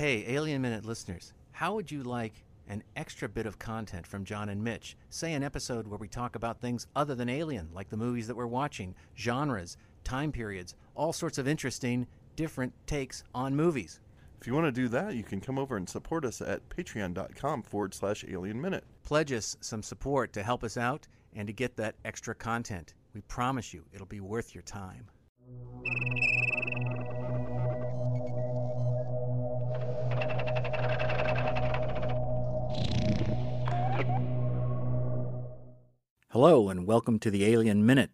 Hey, Alien Minute listeners, how would you like an extra bit of content from John and Mitch? Say an episode where we talk about things other than Alien, like the movies that we're watching, genres, time periods, all sorts of interesting, different takes on movies. If you want to do that, you can come over and support us at patreon.com forward slash alien minute. Pledge us some support to help us out and to get that extra content. We promise you it'll be worth your time. Hello, and welcome to the Alien Minute,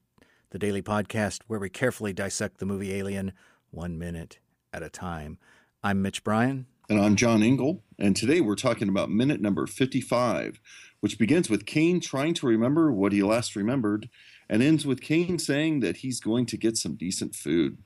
the daily podcast where we carefully dissect the movie Alien one minute at a time. I'm Mitch Bryan. And I'm John Ingle. And today we're talking about minute number 55, which begins with Kane trying to remember what he last remembered and ends with Kane saying that he's going to get some decent food.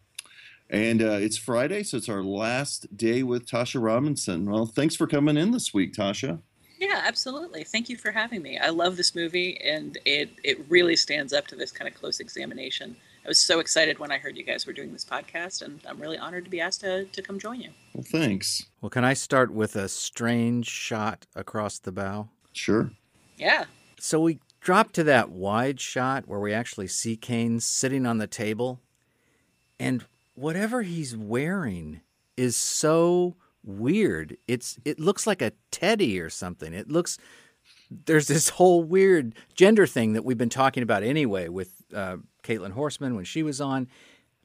And uh, it's Friday, so it's our last day with Tasha Robinson. Well, thanks for coming in this week, Tasha. Yeah, absolutely. Thank you for having me. I love this movie, and it it really stands up to this kind of close examination. I was so excited when I heard you guys were doing this podcast, and I'm really honored to be asked to, to come join you. Well, thanks. Well, can I start with a strange shot across the bow? Sure. Yeah. So we drop to that wide shot where we actually see Kane sitting on the table, and whatever he's wearing is so weird. It's it looks like a teddy or something. It looks there's this whole weird gender thing that we've been talking about anyway with uh, Caitlin Horseman when she was on,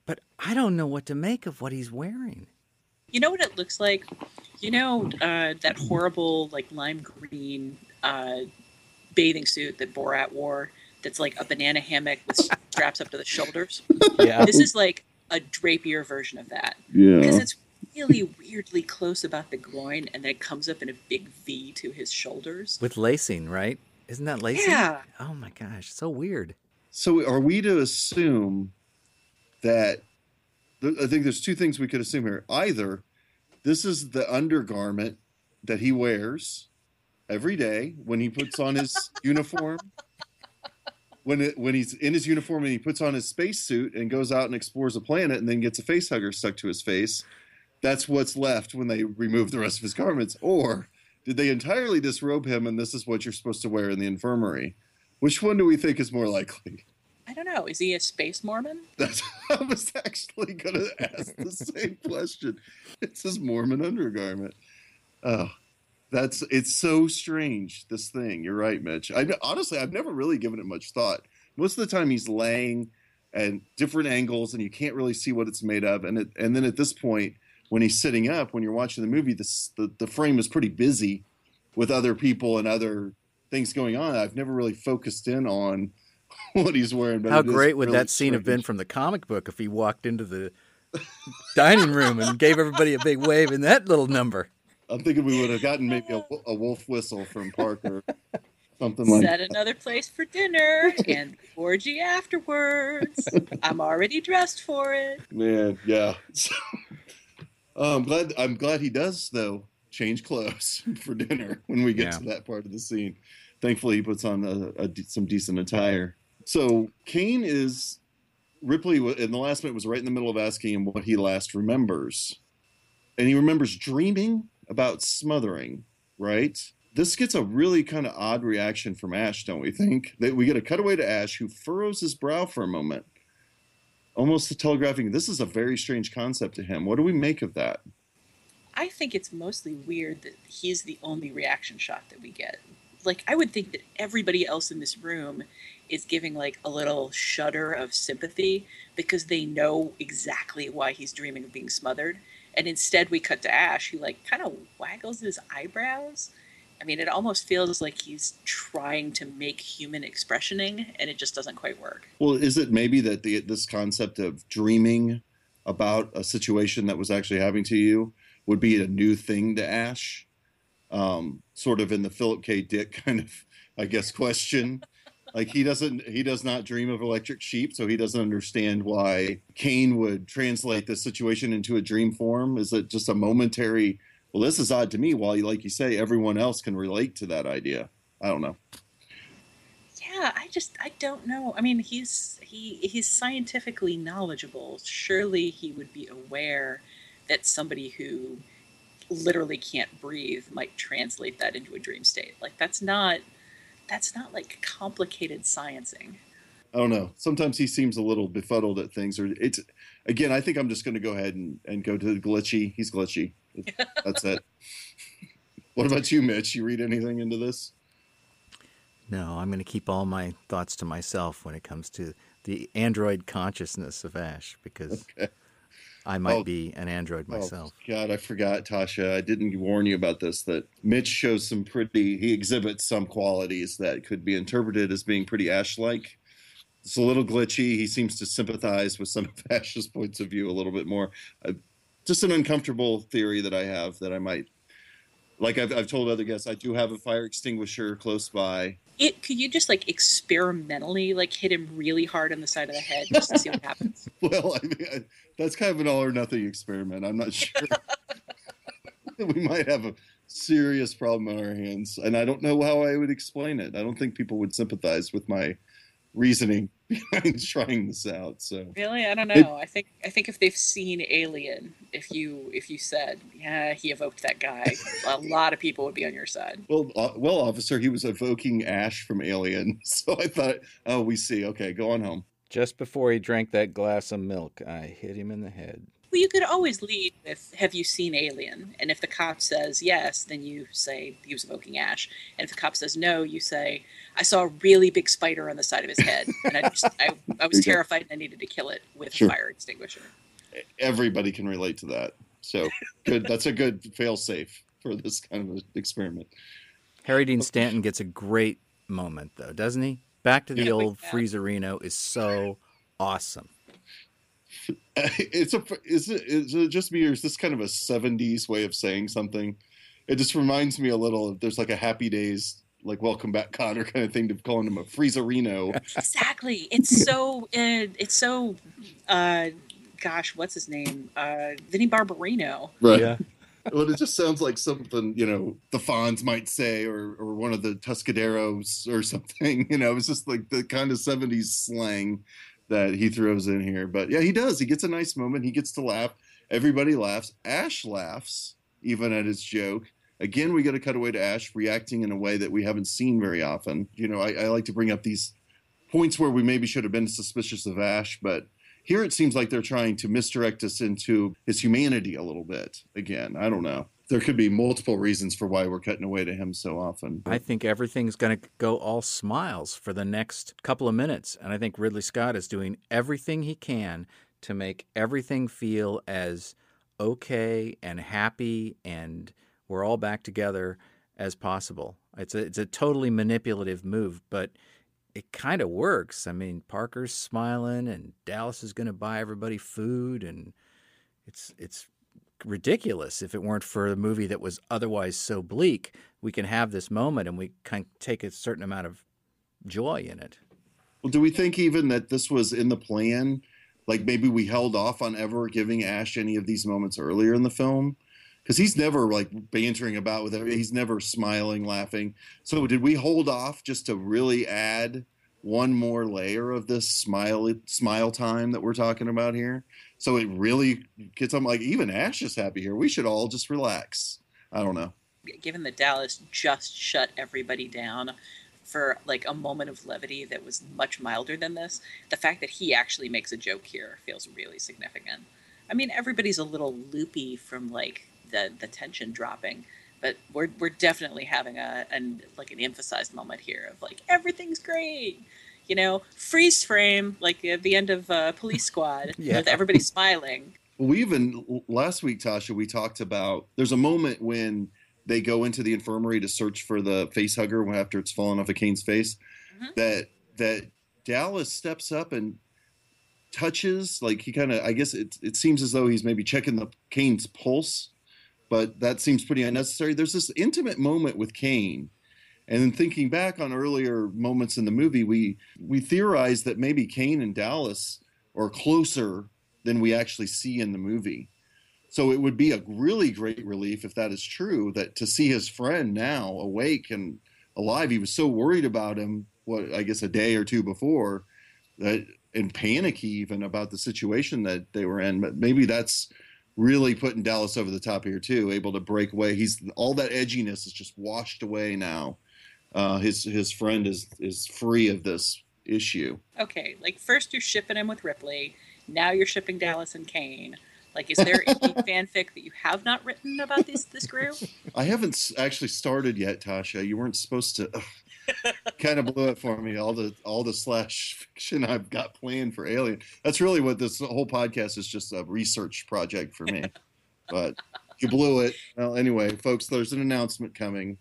but I don't know what to make of what he's wearing. You know what it looks like? You know uh, that horrible like lime green uh, bathing suit that Borat wore. That's like a banana hammock with straps up to the shoulders. Yeah. This is like a drapier version of that Yeah. because it's really weirdly close about the groin, and then it comes up in a big V to his shoulders. With lacing, right? Isn't that lacing? Yeah. Oh my gosh, so weird. So are we to assume that th- I think there's two things we could assume here. Either this is the undergarment that he wears every day when he puts on his uniform. When it, when he's in his uniform and he puts on his spacesuit and goes out and explores a planet and then gets a face hugger stuck to his face, that's what's left when they remove the rest of his garments. Or did they entirely disrobe him and this is what you're supposed to wear in the infirmary? Which one do we think is more likely? I don't know. Is he a space Mormon? That's I was actually gonna ask the same question. It's his Mormon undergarment. Oh, that's it's so strange. This thing. You're right, Mitch. I honestly I've never really given it much thought. Most of the time he's laying at different angles and you can't really see what it's made of. And it, and then at this point, when he's sitting up, when you're watching the movie, this the, the frame is pretty busy with other people and other things going on. I've never really focused in on what he's wearing. But How great would really that scene have been from the comic book if he walked into the dining room and gave everybody a big wave in that little number? I'm thinking we would have gotten maybe a, a wolf whistle from Parker, something like Set another place for dinner and orgy afterwards. I'm already dressed for it. Man, yeah. Oh, I'm glad. I'm glad he does though. Change clothes for dinner when we get Yeah. to that part of the scene. Thankfully, he puts on a, a some decent attire. So Kane is Ripley in the last minute was right in the middle of asking him what he last remembers, and he remembers dreaming about smothering. Right. This gets a really kind of odd reaction from Ash, don't we think? That we get a cutaway to Ash, who furrows his brow for a moment almost telegraphing this is a very strange concept to him. What do we make of that? I think it's mostly weird that he's the only reaction shot that we get. Like, I would think that everybody else in this room is giving like a little shudder of sympathy because they know exactly why he's dreaming of being smothered. And instead, we cut to Ash, who like kind of waggles his eyebrows. I mean, it almost feels like he's trying to make human expressioning, and it just doesn't quite work. Well, is it maybe that the, this concept of dreaming about a situation that was actually happening to you would be a new thing to Ash? Um, sort of in the Philip K. Dick kind of, I guess, question. Like he doesn't, he does not dream of electric sheep, so he doesn't understand why Kane would translate this situation into a dream form. Is it just a momentary? Well, this is odd to me. While, like you say, everyone else can relate to that idea. I don't know. Yeah, I just I don't know. I mean, he's he he's scientifically knowledgeable. Surely he would be aware that somebody who literally can't breathe might translate that into a dream state. Like that's not that's not like complicated sciencing. I don't know. Sometimes he seems a little befuddled at things, or it's again. I think I'm just going to go ahead and, and go to the glitchy. He's glitchy. That's it. what about you, Mitch? You read anything into this? No, I'm going to keep all my thoughts to myself when it comes to the android consciousness of Ash because Okay. I might Oh. be an android oh, myself. Oh, God, I forgot, Tasha. I didn't warn you about this. That Mitch shows some pretty. He exhibits some qualities that could be interpreted as being pretty Ash-like. It's a little glitchy. He seems to sympathize with some of Ash's points of view a little bit more. Just an uncomfortable theory that I have that I might. Like I've, I've told other guests, I do have a fire extinguisher close by. It could you just like experimentally like hit him really hard on the side of the head just to see what happens. Well, I mean, I, that's kind of an all or nothing experiment. I'm not sure. we might have a serious problem on our hands, and I don't know how I would explain it. I don't think people would sympathize with my reasoning behind trying this out. So, Really? I don't It- know. I think I think if they've seen Alien, if you if you said, yeah, he evoked that guy, a lot of people would be on your side. well, uh, well, officer, he was evoking Ash from Alien, so I thought, oh, we see. Okay, go on home. Just before he drank that glass of milk, I hit him in the head. Well, you could always lead with, "Have you seen Alien?" And if the cop says yes, then you say he was evoking Ash. And if the cop says no, you say, "I saw a really big spider on the side of his head, and I just I, I was terrified and I needed to kill it with Sure. a fire extinguisher." Everybody can relate to that. So, good. That's a good fail safe for this kind of experiment. Harry Dean Stanton gets a great moment, though, doesn't he? Back to the Yeah. old Yeah. Freezerino is so awesome. it's a is it, is it just me or is this kind of a 70s way of saying something it just reminds me a little of there's like a happy days like welcome back Kotter kind of thing to calling him a freezerino Exactly. It's so uh, it's so uh, gosh, what's his name? Uh, Vinnie Barbarino. right well it just sounds like something you know the Fonz might say or or one of the Tuscaderos or something you know it's just like the kind of 70s slang that he throws in here. But yeah he does. He gets a nice moment. He gets to laugh. Everybody laughs. Ash laughs even at his joke. Again we get a cutaway to ash reacting in a way that we haven't seen very often. You know i, I like to bring up these points where we maybe should have been suspicious of ash but here it seems like they're trying to misdirect us into his humanity a little bit again. I don't know there could be multiple reasons for why we're cutting away to him so often I think everything's going to go all smiles for the next couple of minutes. And I think Ridley Scott is doing everything he can to make everything feel as okay and happy and we're all back together as possible. It's a, it's a totally manipulative move, but it kind of works. I mean, Parker's smiling and Dallas is going to buy everybody food and it's it's ridiculous if it weren't for a movie that was otherwise so bleak. We can have this moment and we can take a certain amount of joy in it. Well, do we think even that this was in the plan? Like maybe we held off on ever giving Ash any of these moments earlier in the film? Because he's never like bantering about with it. He's never smiling, laughing. So did we hold off just to really add one more layer of this smile smile time that we're talking about here? So it really gets I'm like even Ash is happy here. We should all just relax. I don't know. Given that Dallas just shut everybody down for like a moment of levity that was much milder than this, the fact that he actually makes a joke here feels really significant. I mean, everybody's a little loopy from like the the tension dropping, but we're we're definitely having a an like an emphasized moment here of like everything's great. You know, freeze frame like at the end of uh, Police Squad Yeah. with everybody smiling. We even last week, Tasha, we talked about there's a moment when they go into the infirmary to search for the face hugger after it's fallen off of Kane's face. Mhm. That that Dallas steps up and touches like he kind of I guess it it seems as though he's maybe checking the Kane's pulse, but that seems pretty unnecessary. There's this intimate moment with Kane. And then thinking back on earlier moments in the movie, we we theorized that maybe Kane and Dallas are closer than we actually see in the movie. So it would be a really great relief if that is true that to see his friend now awake and alive, he was so worried about him what I guess a day or two before that and panicky even about the situation that they were in. But maybe that's really putting Dallas over the top here too, able to break away. He's all that edginess is just washed away now. Uh, his his friend is is free of this issue. Okay, like first you're shipping him with Ripley, now you're shipping Dallas and Kane. Like, is there any fanfic that you have not written about this this group? I haven't actually started yet, Tasha. You weren't supposed to. kind of blew it for me. All the all the slash fiction I've got planned for Alien. That's really what this whole podcast is just a research project for me. But you blew it. Well, anyway, folks, there's an announcement coming.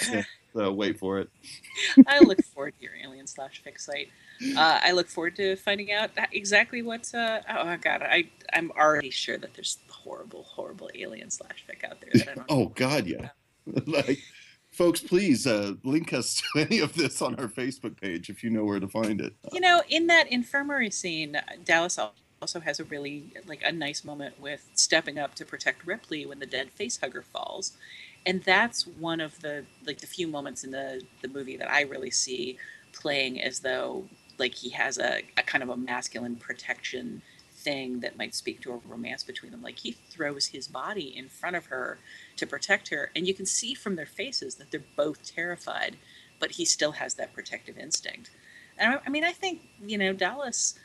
So, so wait for it. I look forward to your Alien slash fic site. Uh, I look forward to finding out exactly what's. Uh, oh god, I I'm already sure that there's horrible, horrible Alien slash fic out there that I don't. Oh God, yeah. like, folks, please uh, link us to any of this on our Facebook page if you know where to find it. You know, in that infirmary scene, Dallas also has a really like a nice moment with stepping up to protect Ripley when the dead facehugger falls, and that's one of the like the few moments in the the movie that I really see playing as though like he has a, a kind of a masculine protection thing that might speak to a romance between them. Like he throws his body in front of her to protect her, and you can see from their faces that they're both terrified, but he still has that protective instinct. And I, I mean, I think you know Dallas.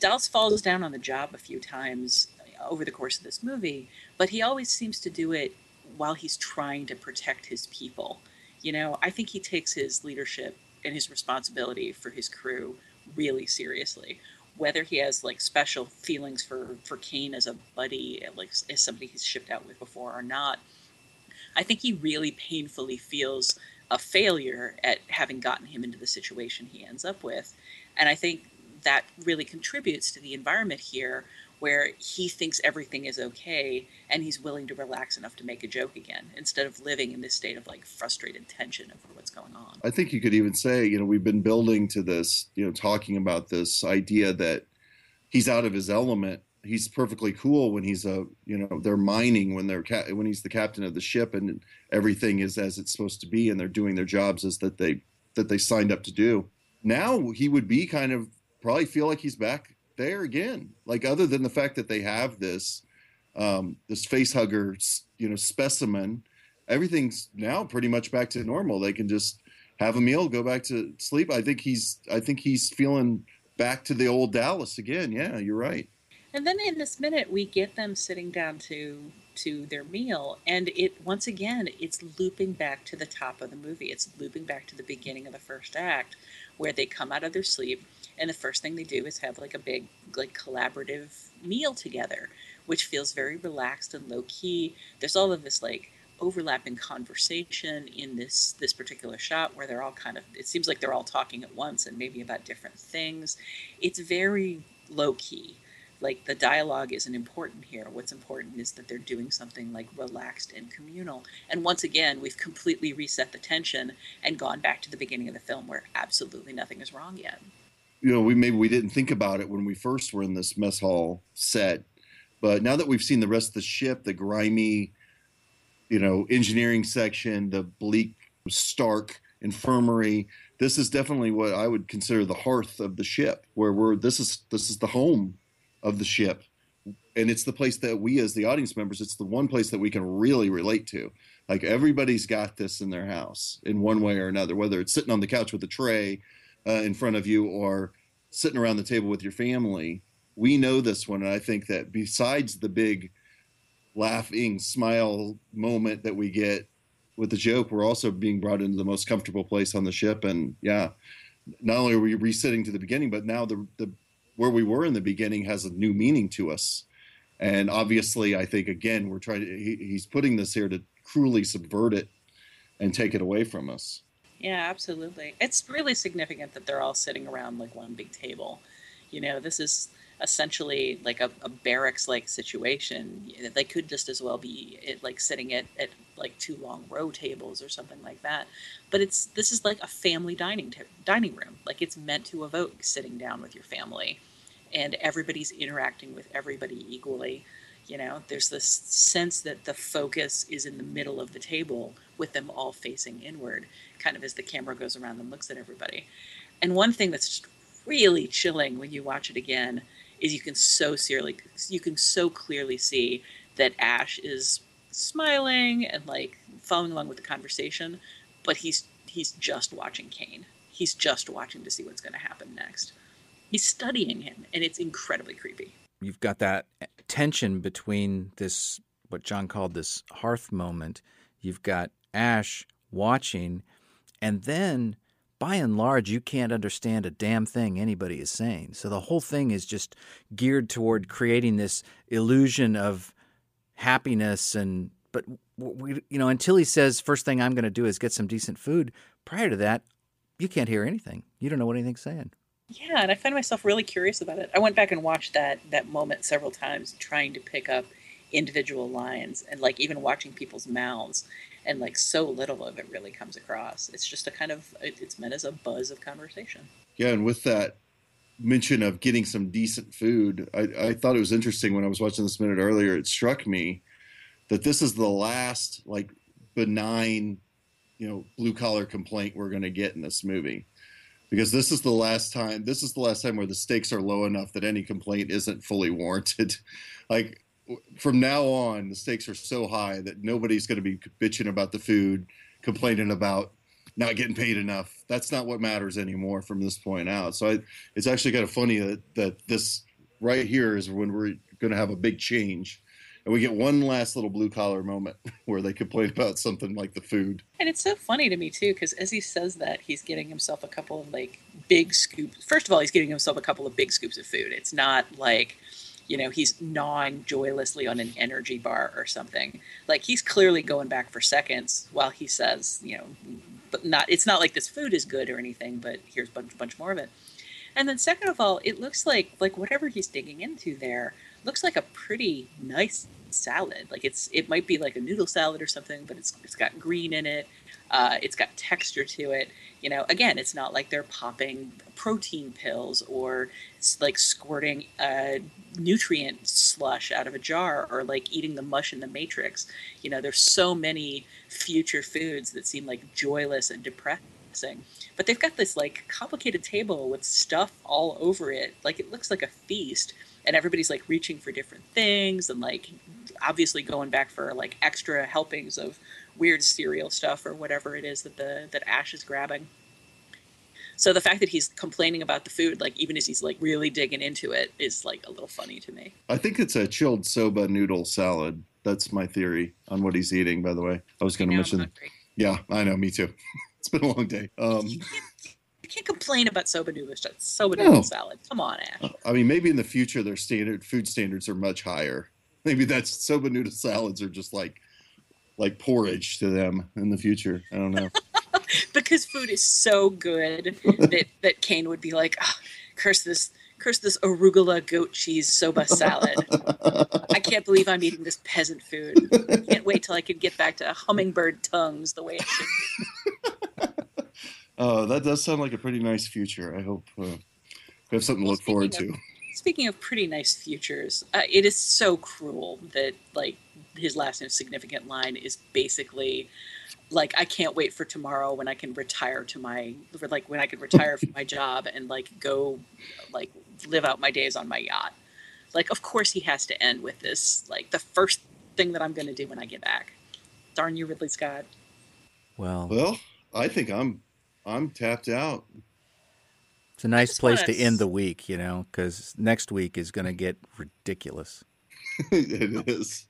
Dallas falls down on the job a few times over the course of this movie, but he always seems to do it while he's trying to protect his people. You know, I think he takes his leadership and his responsibility for his crew really seriously. Whether he has like special feelings for for Kane as a buddy, like as somebody he's shipped out with before or not, I think he really painfully feels a failure at having gotten him into the situation he ends up with. And I think that really contributes to the environment here where he thinks everything is okay and he's willing to relax enough to make a joke again instead of living in this state of like frustrated tension over what's going on. I think you could even say, you know, we've been building to this, you know, talking about this idea that he's out of his element. He's perfectly cool when he's a, you know, they're mining when they're ca- when he's the captain of the ship and everything is as it's supposed to be and they're doing their jobs as that they that they signed up to do. Now he would be kind of probably feel like he's back there again. Like other than the fact that they have this um this face hugger, you know, specimen, everything's now pretty much back to normal. They can just have a meal, go back to sleep. I think he's I think he's feeling back to the old Dallas again. Yeah, you're right. And then in this minute, we get them sitting down to to their meal, and it once again it's looping back to the top of the movie. It's looping back to the beginning of the first act, where they come out of their sleep, and the first thing they do is have like a big like collaborative meal together, which feels very relaxed and low key. There's all of this like overlapping conversation in this this particular shot where they're all kind of it seems like they're all talking at once and maybe about different things. It's very low key like the dialogue isn't important here. What's important is that they're doing something like relaxed and communal. And once again, we've completely reset the tension and gone back to the beginning of the film where absolutely nothing is wrong yet. You know, we maybe we didn't think about it when we first were in this mess hall set, but now that we've seen the rest of the ship, the grimy, you know, engineering section, the bleak, stark infirmary, this is definitely what I would consider the hearth of the ship, where we're this is this is the home of the ship. And it's the place that we as the audience members it's the one place that we can really relate to. Like everybody's got this in their house in one way or another whether it's sitting on the couch with a tray uh, in front of you or sitting around the table with your family we know this one and i think that besides the big laughing smile moment that we get with the joke we're also being brought into the most comfortable place on the ship and yeah not only are we resetting to the beginning but now the the where we were in the beginning has a new meaning to us. And obviously, I think again, we're trying to, he, he's putting this here to cruelly subvert it and take it away from us. Yeah, absolutely. It's really significant that they're all sitting around like one big table. You know, this is essentially like a, a barracks like situation. They could just as well be it, like sitting at, at like two long row tables or something like that. But it's this is like a family dining t- dining room. Like it's meant to evoke sitting down with your family, and everybody's interacting with everybody equally. You know, there's this sense that the focus is in the middle of the table with them all facing inward, kind of as the camera goes around and looks at everybody. And one thing that's just really chilling when you watch it again is you can so clearly you can so clearly see that Ash is smiling and like following along with the conversation, but he's he's just watching Kane. He's just watching to see what's going to happen next. He's studying him, and it's incredibly creepy. You've got that eh, tension between this, what John called this hearth moment. You've got Ash watching, and then by and large, you can't understand a damn thing anybody is saying. So the whole thing is just geared toward creating this illusion of happiness and but we, you know until he says first thing i'm going to do is get some decent food prior to that you can't hear anything. You don't know what anything's saying. Yeah and i find myself really curious about it. I went back and watched that that moment several times trying to pick up individual lines and like even watching people's mouths and like so little of it really comes across. It's just a kind of it's meant as a buzz of conversation. Yeah and with that mention of getting some decent food I, I thought it was interesting when i was watching this minute earlier it struck me that this is the last like benign you know blue collar complaint we're going to get in this movie. Because this is the last time this is the last time where the stakes are low enough that any complaint isn't fully warranted. Like from now on, the stakes are so high that nobody's going to be bitching about the food, complaining about not getting paid enough. That's not what matters anymore from this point out. So I, it's actually kind of funny that, that this right here is when we're going to have a big change. And we get one last little blue collar moment where they complain about something like the food. And it's so funny to me, too, because as he says that, he's getting himself a couple of like big scoops. First of all, he's getting himself a couple of big scoops of food. It's not like you know he's gnawing joylessly on an energy bar or something. Like he's clearly going back for seconds while he says you know but not it's not like this food is good or anything but here's a bunch, bunch more of it. And then second of all it looks like like whatever he's digging into there looks like a pretty nice salad. Like it's it might be like a noodle salad or something but it's it's got green in it uh, it's got texture to it. You know again it's not like they're popping protein pills or like squirting a nutrient slush out of a jar or like eating the mush in the matrix. You know there's so many future foods that seem like joyless and depressing but they've got this like complicated table with stuff all over it. Like it looks like a feast and everybody's like reaching for different things and like obviously going back for like extra helpings of weird cereal stuff or whatever it is that the that Ash is grabbing. So the fact that he's complaining about the food, like even as he's like really digging into it, is like a little funny to me. I think it's a chilled soba noodle salad. That's my theory on what he's eating. By the way, I was going to mention. Yeah, I know. Me too. it's been a long day. Um, you, can't, you can't complain about soba noodle soba noodle no. salad. Come on, Ash. I mean, maybe in the future their standard food standards are much higher. Maybe that's soba noodle salads are just like like porridge to them in the future. I don't know. because food is so good that that Kane would be like, oh, curse this curse this arugula goat cheese soba salad. I can't believe I'm eating this peasant food. I can't wait till I can get back to hummingbird tongues the way it should be. Oh, that does sound like a pretty nice future. I hope uh, we have something well, to look forward of, to. Speaking of pretty nice futures, uh, it is so cruel that like his last significant line is basically like I can't wait for tomorrow when I can retire to my like when I can retire from my job and like go like live out my days on my yacht. Like of course he has to end with this like the first thing that I'm going to do when I get back. Darn you Ridley Scott. Well. Well, I think I'm I'm tapped out. It's a nice place to end the week, you know, cuz next week is going to get ridiculous. it is.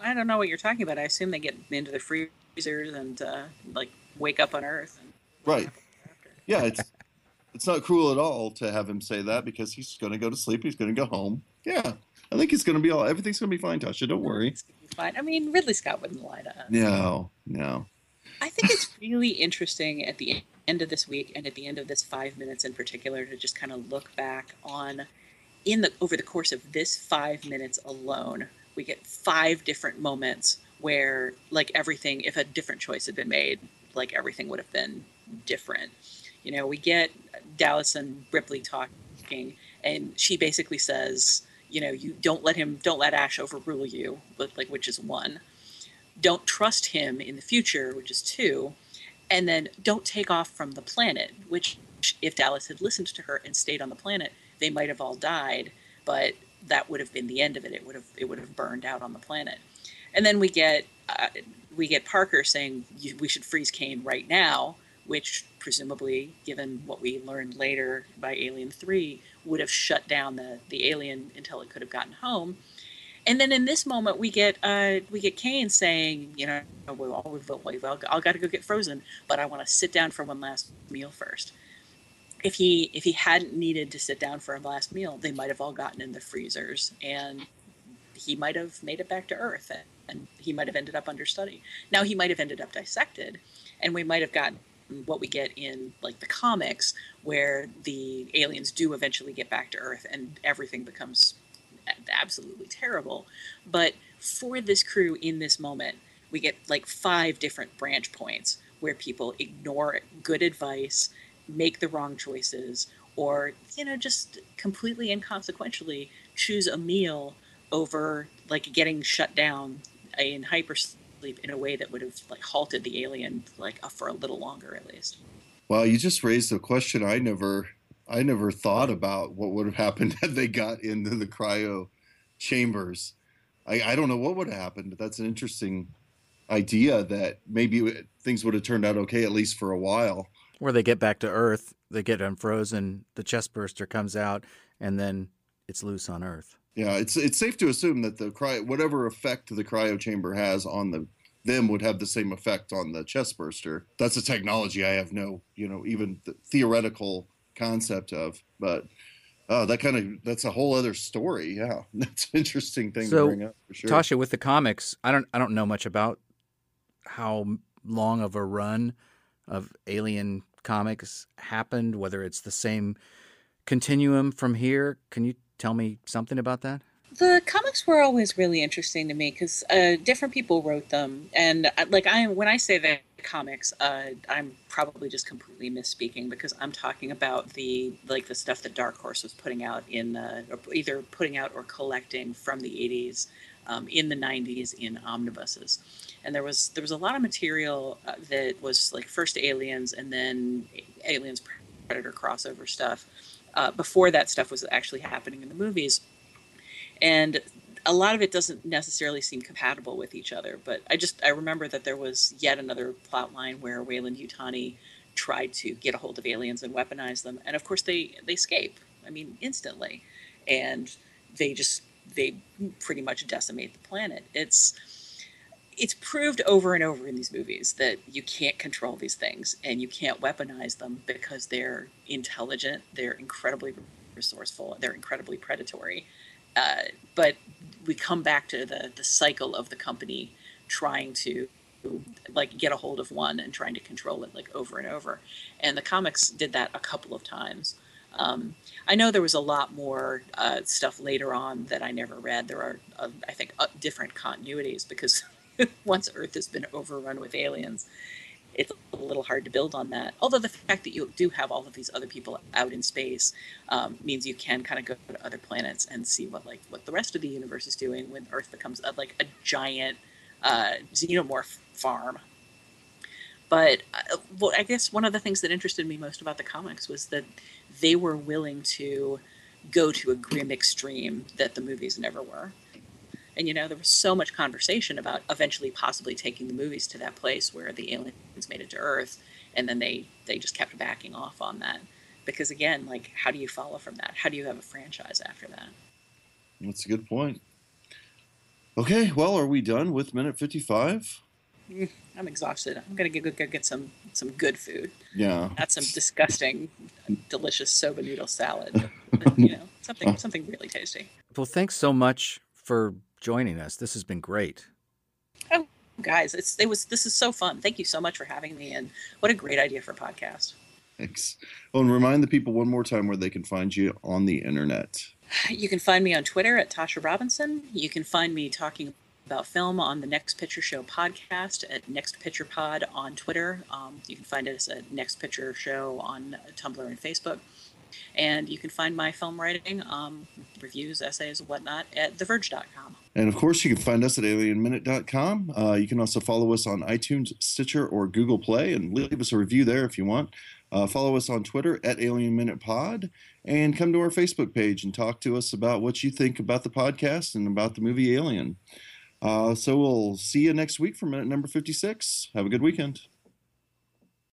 I don't know what you're talking about. I assume they get into the freezers and uh, like wake up on Earth. And, right. Yeah, it's it's not cruel at all to have him say that because he's going to go to sleep. He's going to go home. Yeah, I think it's going to be all. Everything's going to be fine, Tasha. Don't worry. It's going to be fine. I mean, Ridley Scott wouldn't lie to us. No, no. I think it's really interesting at the end of this week and at the end of this five minutes in particular to just kind of look back on in the over the course of this five minutes alone we get five different moments where like everything if a different choice had been made like everything would have been different. You know we get dallas and ripley talking and she basically says you know you don't let him don't let ash overrule you but like which is one don't trust him in the future which is two and then don't take off from the planet which if dallas had listened to her and stayed on the planet they might have all died but that would have been the end of it. It would have it would have burned out on the planet. And then we get uh, we get Parker saying we should freeze Kane right now, which presumably, given what we learned later by Alien Three, would have shut down the the alien until it could have gotten home. And then in this moment, we get uh, we get Kane saying, you know, we've all, we've, all, all got to go get frozen, but I want to sit down for one last meal first. If he if he hadn't needed to sit down for a last meal, they might have all gotten in the freezers, and he might have made it back to Earth, and, and he might have ended up under study. Now he might have ended up dissected, and we might have gotten what we get in like the comics, where the aliens do eventually get back to Earth, and everything becomes absolutely terrible. But for this crew in this moment, we get like five different branch points where people ignore good advice, make the wrong choices, or, you know, just completely inconsequentially choose a meal over like getting shut down in hypersleep in a way that would have like halted the alien like for a little longer at least. Well, you just raised a question I never I never thought about what would have happened had they got into the cryo chambers. I, I don't know what would have happened. But that's an interesting idea that maybe things would have turned out okay, at least for a while. Where they get back to Earth, they get unfrozen, the chest burster comes out, and then it's loose on Earth. Yeah, it's it's safe to assume that the cryo, whatever effect the cryo chamber has on the them would have the same effect on the chest burster. That's a technology I have no, you know, even theoretical concept of. But uh, that kind of that's a whole other story. Yeah, that's an interesting thing so, to bring up for sure. Tasha, with the comics, I don't I don't know much about how long of a run of Alien comics happened. Whether it's the same continuum from here, can you tell me something about that? The comics were always really interesting to me because uh, different people wrote them, and uh, like I when I say that comics, uh, I'm probably just completely misspeaking because I'm talking about the like the stuff that Dark Horse was putting out in uh, either putting out or collecting from the 80s, um, in the 90s in omnibuses, and there was there was a lot of material uh, that was like first Aliens and then Aliens Predator crossover stuff. Before that stuff was actually happening in the movies and a lot of it doesn't necessarily seem compatible with each other. But I just I remember that there was yet another plot line where Weyland-Yutani tried to get a hold of aliens and weaponize them, and of course they they escape. I mean, instantly, and they just they pretty much decimate the planet. It's it's proved over and over in these movies that you can't control these things and you can't weaponize them because they're intelligent, they're incredibly resourceful, they're incredibly predatory, uh, but we come back to the the cycle of the company trying to like get a hold of one and trying to control it like over and over. And the comics did that a couple of times. Um, I know there was a lot more uh, stuff later on that I never read. There are, uh, I think, uh, different continuities because once Earth has been overrun with aliens, it's a little hard to build on that. Although the fact that you do have all of these other people out in space um, means you can kind of go to other planets and see what like what the rest of the universe is doing when Earth becomes a, like a giant uh, xenomorph farm. But uh, well, I guess one of the things that interested me most about the comics was that they were willing to go to a grim extreme that the movies never were. And you know, there was so much conversation about eventually possibly taking the movies to that place where the aliens made it to Earth, and then they they just kept backing off on that. Because again, like, how do you follow from that? How do you have a franchise after that? That's a good point. Okay, well, are we done with minute fifty-five? Mm, I'm exhausted. I'm gonna go, go get some some good food. Yeah. Not some disgusting, delicious soba noodle salad. But, you know, something something really tasty. Well, thanks so much for joining us. This has been great. Oh, guys, it's it was this is so fun. Thank you so much for having me, and what a great idea for a podcast. Thanks. Oh, and remind the people one more time where they can find you on the internet. You can find me on Twitter at Tasha Robinson. You can find me talking about film on the Next Picture Show podcast at Next Picture Pod on Twitter. Um, you can find us at Next Picture Show on Tumblr and Facebook. And you can find my film writing, um, reviews, essays, whatnot at TheVerge.com. And of course, you can find us at alienminute.com. Uh, you can also follow us on iTunes, Stitcher, or Google Play and leave us a review there if you want. Uh, follow us on Twitter at Alien Minute Pod and come to our Facebook page and talk to us about what you think about the podcast and about the movie Alien. Uh, so we'll see you next week for minute number 56. Have a good weekend.